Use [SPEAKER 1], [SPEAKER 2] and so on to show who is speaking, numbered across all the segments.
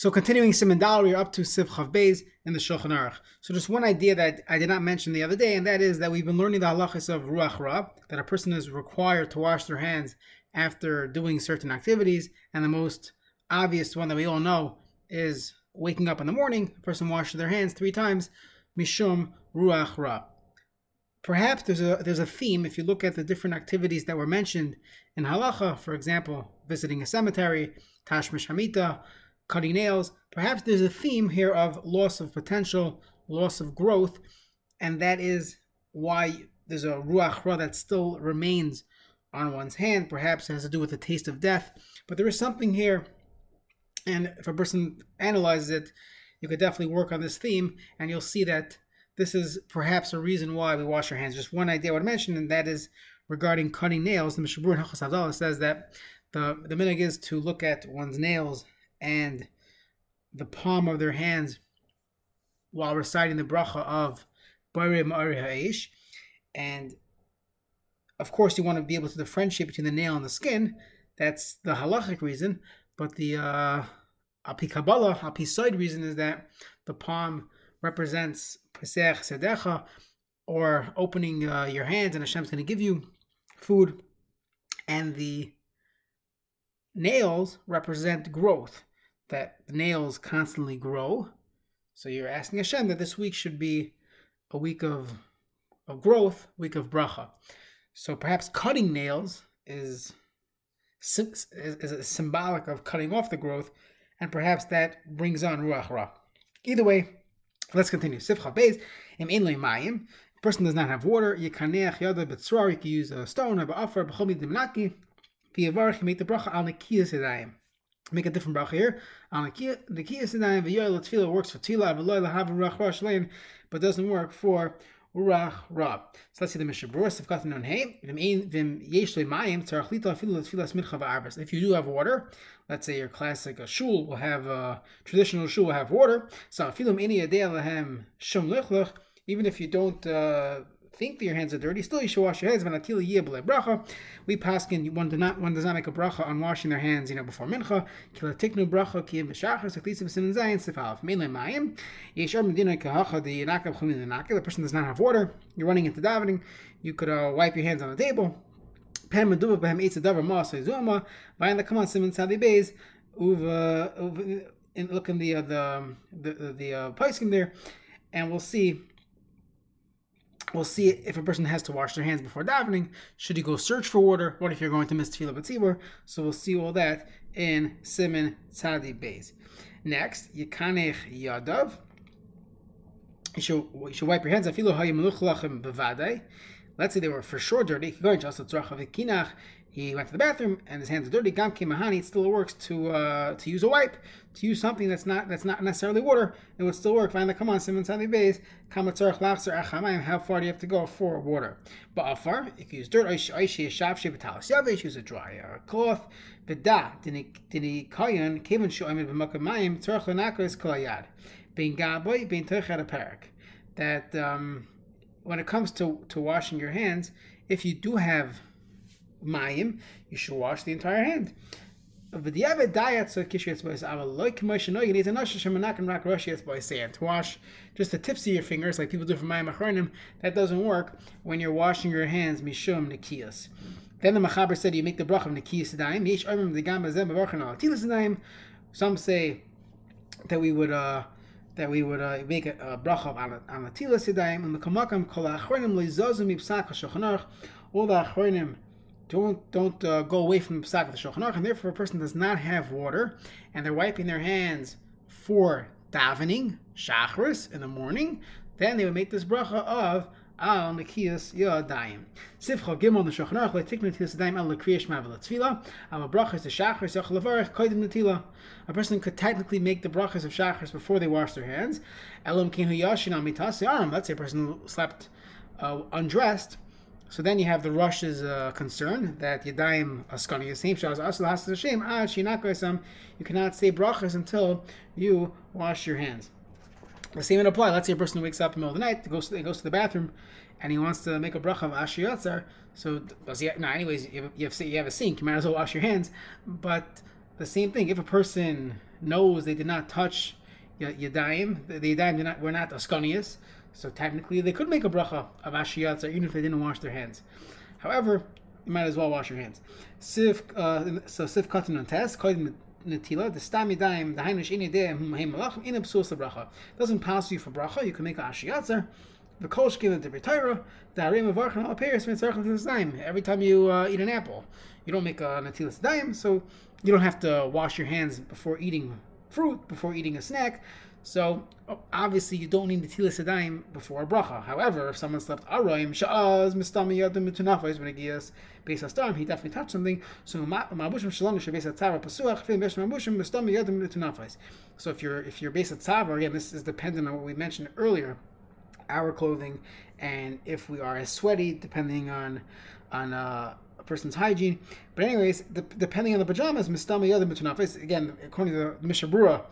[SPEAKER 1] So continuing Siman we are up to Siv Chav Beis in the Shulchan Aruch. So just one idea that I did not mention the other day, and that is that we've been learning the halachas of Ruach Ra, that a person is required to wash their hands after doing certain activities, and the most obvious one that we all know is waking up in the morning, a person washes their hands three times, Mishum Ruach Ra. Perhaps there's a there's a theme if you look at the different activities that were mentioned in halacha, for example, visiting a cemetery, Tashmish Hamita, cutting nails. Perhaps there's a theme here of loss of potential, loss of growth, and that is why there's a ruach ra that still remains on one's hand. Perhaps it has to do with the taste of death, but there is something here, and if a person analyzes it, you could definitely work on this theme, and you'll see that this is perhaps a reason why we wash our hands. Just one idea I would mention, and that is regarding cutting nails. The Mishabur Hachas says that the the minig is to look at one's nails and the palm of their hands while reciting the bracha of Bari Ma'ari Ha'ish. And of course, you want to be able to differentiate between the nail and the skin. That's the halachic reason. But the uh, Api Kabbalah, Api reason is that the palm represents Pesach Sedecha, or opening uh, your hands, and Hashem's going to give you food. And the nails represent growth that nails constantly grow. So you're asking Hashem that this week should be a week of of growth, week of bracha. So perhaps cutting nails is is, is symbolic of cutting off the growth, and perhaps that brings on ruach ra. Either way, let's continue. Sifcha beis im inlay mayim. Person does not have water. Yikaneach yada betzrar. You can use a stone or ba'afar b'chomi dimnaki. V'yavarach. You make the bracha al nekiyas edayim make a different bracha here. On the kiyas sinayim v'yoyel tefillah works for tila v'loy lahav ruach ra shleim, but doesn't work for urach ra. So let's see the mishabur. If got non hey v'im yesh mayim tzarach lita afilu tefillah mincha v'arbas. If you do have water, let's say your classic a shul will have a traditional shul will have water. So any shum. Even if you don't. Uh, think that your hands are dirty, still you should wash your hands. We paskin one does not one does not make a bracha on washing their hands, you know, before mincha. The person does not have water. You're running into davening. You could uh, wipe your hands on the table. The command simin sadi beis. Look in the uh, the the the uh, there, and we'll see We'll see if a person has to wash their hands before davening. Should you go search for water? What if you're going to miss tefillah b'tzibur? So we'll see all that in Siman Tzadi Beis. Next, Yikanech Yadav. You should, you should wipe your hands. Let's say they were for sure dirty he went to the bathroom and his hands are dirty. Gam mahani, it still works to uh, to use a wipe, to use something that's not that's not necessarily water. It would still work. Finally, come on, Siman Sadi Bays, how far do you have to go for water? But afar, you can use dirt, use a dry uh, cloth. V'da, dini kayan, kevin shoyim b'makamayim, tzarech lenakos kolayad. Bein gaboy, bein tochet a. That um, when it comes to, to washing your hands, if you do have mayim, you should wash the entire hand. To wash just the tips of your fingers like people do for mayim achronim. That doesn't work when you're washing your hands mishum nikiyas. Then the Machaber said you make the brach of nikiyas daim. Some say that we would uh, that we would uh, make a, a bracha on the tilas and the kamakam kol achronim loizozim mipsak. All the achronim don't don't uh, go away from the psak of the Shulchan Aruch, and therefore a person does not have water, and they're wiping their hands for davening, shachris, in the morning, then they would make this bracha of al nekiyas yadayim. Sifcha gimel the Shulchan Aruch letiknu nekiyas yadayim al lekriyash mavel tefila. Al brachas the shachris yachal levarich koidim. A person could technically make the brachas of shachris before they wash their hands. Elam kin huyashin al mitas Let's say a person slept uh, undressed so then you have the Rosh's uh, concern that Yadayim Askani Yasim Shaz Asal Has Hashem Ah Shinakasam you cannot say brachas until you wash your hands. The same would apply. Let's say a person wakes up in the middle of the night, goes to, goes to the bathroom, and he wants to make a bracha of Ashiyatzar. So does he? No, anyways, you have, you have, you have a sink. You might as well wash your hands. But the same thing. If a person knows they did not touch Yadayim, the Yadayim not, were not Askanias, so technically they could make a bracha of Ashiyatza even if they didn't wash their hands. However, you might as well wash your hands. Sif, uh, so Sif Katan on test, Kodim Natila, the Stam Yadayim, the Hainish Ini Deim, In Absus bracha. Doesn't pass you for bracha, you can make a Ashiyatza. The Kol Shkila de Torah, the Harim Avarchan Al Peris, Every time you uh, eat an apple, you don't make a Natilas Daim, so you don't have to wash your hands before eating fruit, before eating a snack. So obviously you don't need the tilas adayim before a bracha. However, if someone slept arayim sha'az mistami yadim mitunafos benegias based on storm, he definitely touched something. So mabushim shalom shebesa tzara pasuach fim besh mabushim mistami yadim mitunafos. So if you're if you're based on tzara, again this is dependent on what we mentioned earlier, our clothing, and if we are as sweaty, depending on on. Uh, a person's hygiene. But anyways, the, depending on the pajamas, mistama yadim mitunafos. Again, according to the Mishnah Berurah,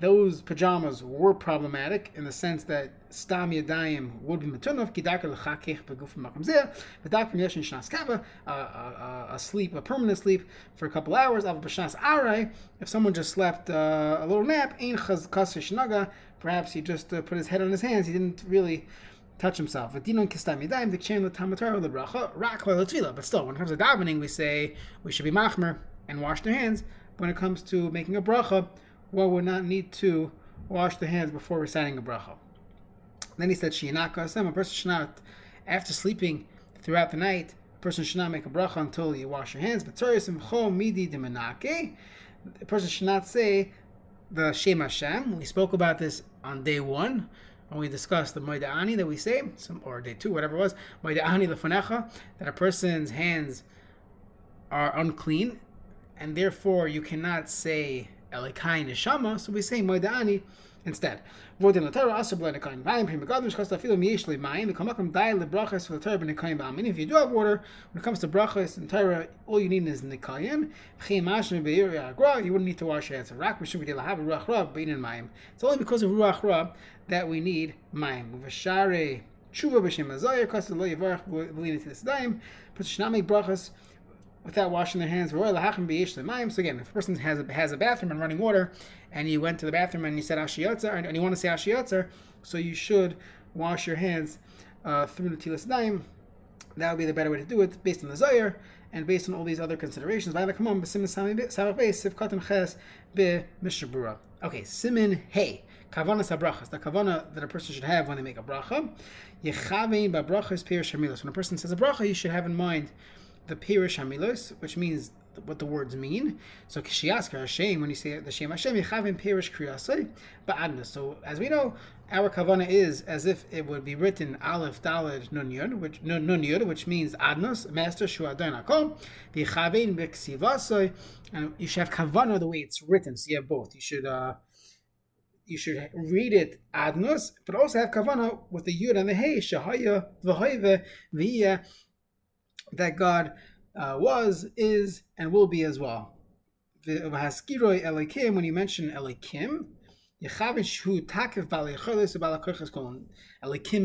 [SPEAKER 1] those pajamas were problematic in the sense that stam yadayim would be metunov kidaka l'chakech beguf zeh v'dak from yeshin shnas kava a sleep a permanent sleep for a couple hours av b'shnas aray if someone just slept uh, a little nap ein chaz shnaga perhaps he just uh, put his head on his hands he didn't really touch himself. But still, when it comes to davening, we say we should be machmer and wash their hands. When it comes to making a bracha, one would not need to wash the hands before reciting a bracha. Then he said, Shinaka a person should not, after sleeping throughout the night, a person should not make a bracha until you wash your hands. But midi de a person should not say the Shema Shem Hashem. We spoke about this on day one when we discussed the Moida'ani that we say, some, or day two, whatever it was, Moida'ani lefanecha, that a person's hands are unclean, and therefore you cannot say Elikai Neshama, so we say Moida'ani instead. Vodin la Torah also blood Nekaim Vayim Prim Megadim Shchas Tafilu Miyesh Lemayim V'Kamakam Dai LeBrachas for the Torah B'Nekaim Ba'amin. If you do have water, when it comes to brachas and Torah, all you need is Nekayim. V'Chim Mashim Be'ir Yagra, you wouldn't need to wash your hands. Rak Mishum B'Dei Lahav Ruach Ra B'Inin Mayim. It's only because of Ruach Ra that we need Mayim. V'Share Tshuva B'Shem Azayah Kas Lo Yivarach B'Lin Tis Daim. But not brachas without washing their hands. So again, if a person has a, has a bathroom and running water, and you went to the bathroom and you said ashiyotzer, and you want to say ashiyotzer, so you should wash your hands uh, through the tilas daim. That would be the better way to do it, based on the zayir and based on all these other considerations. Okay, simin hey. Kavana sabrachas, the kavana that a person should have when they make a bracha. Yechavein ba brachas When a person says a bracha, you should have in mind the Pirish Hamilos, which means what the words mean. So Kishiaskar Hashem, when you say the Shem Hashem, Yechavim Pirish Kriyasai, Ba'adna. So as we know, our kavana is as if it would be written Aleph Daled Nun Yud, which Nun Yud, which means Adnos, Master Shu Adon Akom, B'Ksivasai, and you should have kavana the way it's written. So you have both. You should. Uh, you should read it adnos, but also have kavana with the yud and the hey, shahaya, v'hoive, v'iyah, that God uh, was, is, and will be as well. When you mention Elikim, Elikim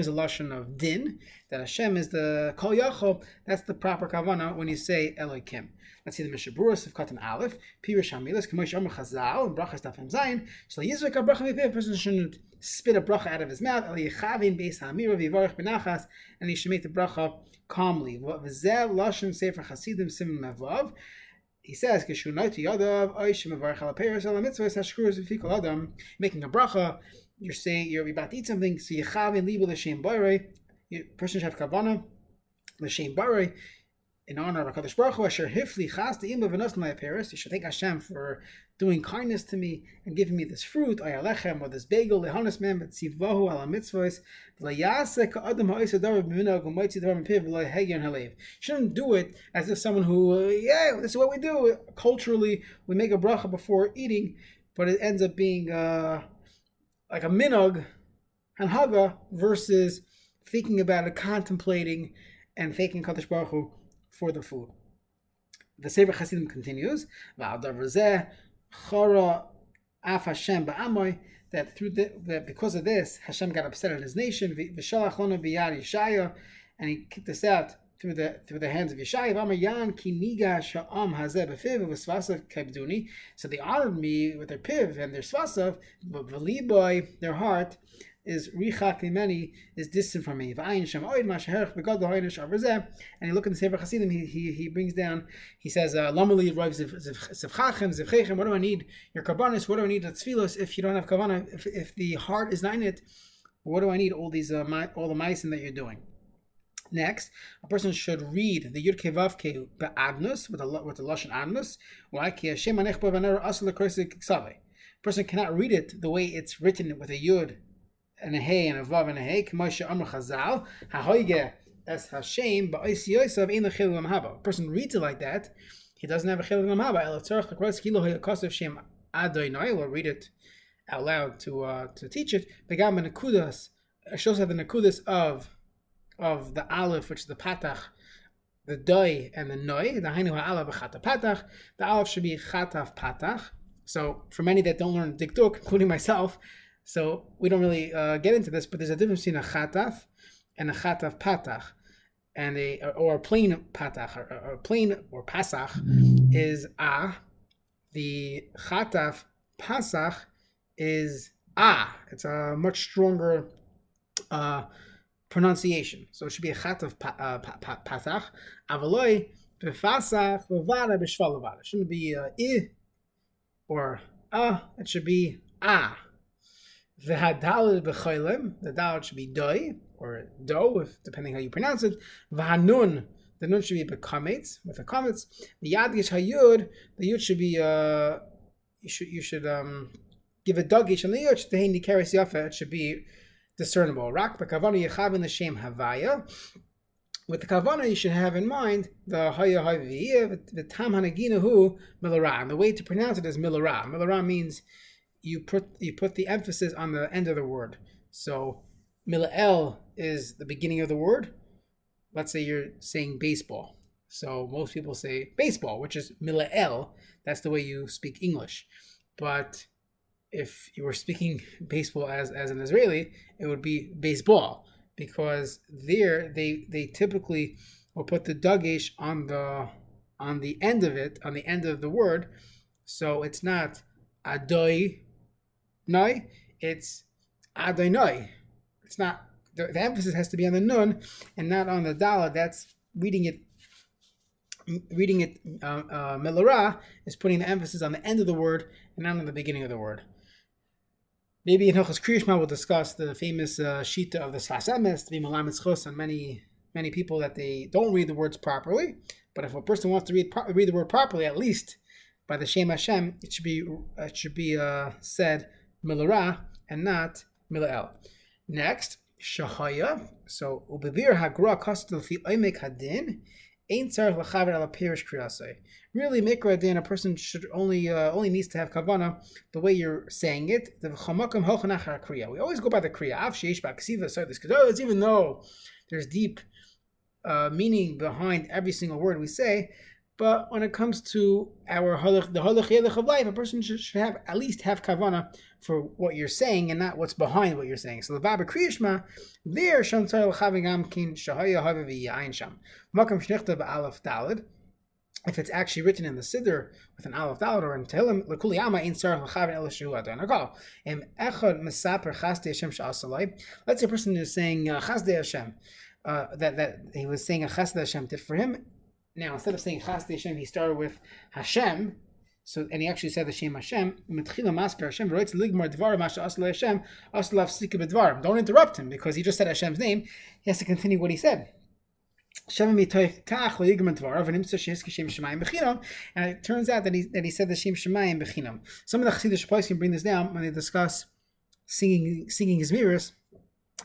[SPEAKER 1] is a lashon of din. That Hashem is the kol yachol. That's the proper kavana when you say Elikim. Let's see the Mishnah Berurah of Katan Aleph. Pirish Hamilas Kamosh Amar Chazal and Brachas Tafim Zayin. Shlo Yizvek Bracha Mipeh. A person shouldn't spit a bracha out of his mouth. Eli Yechavin Beis Hamira Vivarich Benachas, and he should make the bracha calmly. V'zeh lashon sefer Chasidim simin mevav. He says, "Kishunayt yadav oishim avarch al peiros al mitzvahs hashkurus v'fikol adam." Making a bracha, you're saying you're about to eat something, so yechavin libu l'shem barei. Person should have kavana l'shem barei in honor of Hakadosh Baruch Hu, Asher Hifli Chas De'im My Paris. You should thank Hashem for doing kindness to me and giving me this fruit, Ayalechem, or this bagel, Lehonis Mem, Tzivahu Ala Mitzvahs, Layase Ka'adam Ha'isa Darav B'mina Gumaitzi Darav M'piv Hegyon Halev. Shouldn't do it as if someone who, uh, yeah, this is what we do. Culturally, we make a bracha before eating, but it ends up being uh, like a minog, Hanhaga, versus thinking about it, contemplating, and thanking Kadosh Baruch Hu for the food. The Sefer Hasidim continues, that through the, that because of this, Hashem got upset at his nation, and he kicked us out through the through the hands of Yeshaya. So they honored me with their piv and their svasav, but v'liboy, their heart, is richak mimeni, is distant from me. And you look in the Sefer Hasidim, he, he, he brings down, he says, uh, Lamali Zivchechem, what do I need? Your karbanis, what do I need? The tefillos, if you don't have kavanah, if, if the heart is not in it, what do I need? All these, uh, my, all the meisim that you're doing. Next, a person should read the Yud Kevavke be'adnus with a with the lashon adnus. Why? Ki Hashem anech person cannot read it the way it's written with a Yud and a Hey and a Vav and a Hey. K'moshe Amr Chazal hahoige es Hashem ba'oisi yosav ein lechil l'mahaba. A person reads it like that, he doesn't have a chil l'mahaba. El tzarech l'kros kilo hayakosef shem adoinoi. We'll read it out loud to uh, to teach it. Begam nekudas shows that the nekudas of of the aleph, which is the patach, the doi and the noi, the hainu ha'alav b'chata patach, the aleph should be chataf patach. So for many that don't learn dikduk, including myself, so we don't really uh, get into this, but there's a difference between a chataf and a chataf patach. And a or a plain patach or, plain or pasach is a. The chataf pasach is a. It's a much stronger uh, pronunciation. So it should be a chat of uh, pasach. Avaloi befasach levada shouldn't be uh, i or a. It should be a. V'hadalid b'cholim. The dal should be doi or do, depending how you pronounce it. V'hanun. The nun should be bekametz with a kametz. The yad gish hayud. The yud should be uh. You should you should um give a dagish on the yud. It should be discernible. Rak b'kavana yechavin l'shem havaya. With the kavana, you should have in mind the haya haviyah, the tam hanagina hu milara. And the way to pronounce it is milara. Milara means you put you put the emphasis on the end of the word. So milael is the beginning of the word. Let's say you're saying baseball. So most people say baseball, which is milael. That's the way you speak English. But if you were speaking baseball as as an Israeli, it would be baseball because there they they typically will put the dagesh on the on the end of it on the end of the word, so it's not adoy noi, it's adoy It's not the, the, emphasis has to be on the nun and not on the dala. That's reading it. Reading it, uh, uh, milara is putting the emphasis on the end of the word and not on the beginning of the word. Maybe in Hilchas Kriyishma we'll discuss the famous uh, shita of the Sfas Emes to be Malamitz Chos on many many people that they don't read the words properly. But if a person wants to read read the word properly, at least by the Shem Hashem, it should be it should be uh, said Milara and not Milael. Next, Shahaya. So Ubibir Hagra Kostel Fi Oimek Hadin. Really, mikra din, a person should only uh, only needs to have kavana the way you're saying it. The. We always go by the kriya. Because even though there's deep uh, meaning behind every single word we say, but when it comes to our halach, the halach yelech of life, a person should, have at least have kavana for what you're saying and not what's behind what you're saying. So the Baba Kriyishma, there sham tzar l'chavigam kin shahaya havivi sham. Makam shnichta ba'alaf dalid. If it's actually written in the Siddur with an Aleph Dalad or in Tehillim, l'kuli yama ein tzar l'chavin el shu adon akol. Em echad mesaper chasdei Hashem. Let's say a person is saying uh, Hashem, uh, that, that he was saying a chasdei Hashem did for him, now, instead of saying Chas Hashem, he started with Hashem. So, and he actually said the Shem Hashem. Don't interrupt him because he just said Hashem's name. He has to continue what he said. And it turns out that he that he said the Shem Shemayim Bechinam. Some of the Chassidish Shapais can bring this down when they discuss singing singing his mirrors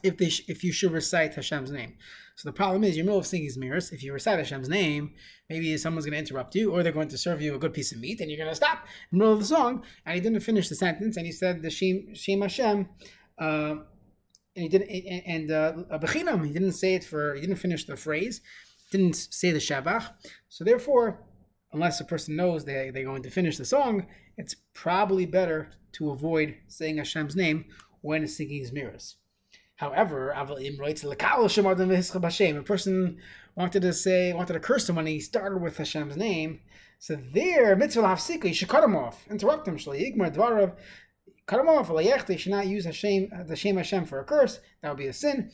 [SPEAKER 1] if they if you should recite Hashem's name. So the problem is, you're in the middle of singing mirrors. If you recite Hashem's name, maybe someone's going to interrupt you, or they're going to serve you a good piece of meat, and you're going to stop in the middle of the song. And he didn't finish the sentence, and he said the Shem, Shem Hashem, uh, and he didn't, and uh, Bechinam, he didn't say it for, he didn't finish the phrase, didn't say the Shabbat. So therefore, unless a person knows they, they're going to finish the song, it's probably better to avoid saying Hashem's name when singing mirrors. However, a person wanted to say, wanted to curse someone, he started with Hashem's name. So there, mitzvah hafsika, you should cut him off, interrupt him. Cut him off. You should not use Hashem, the shame Hashem for a curse. That would be a sin,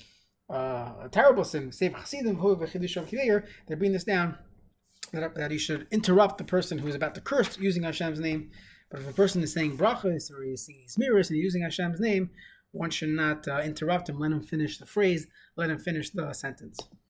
[SPEAKER 1] uh, a terrible sin. Save chassidim They bring this down that, that you should interrupt the person who is about to curse using Hashem's name. But if a person is saying brachas or he's saying miras and using Hashem's name, one should not uh, interrupt him. Let him finish the phrase. Let him finish the sentence.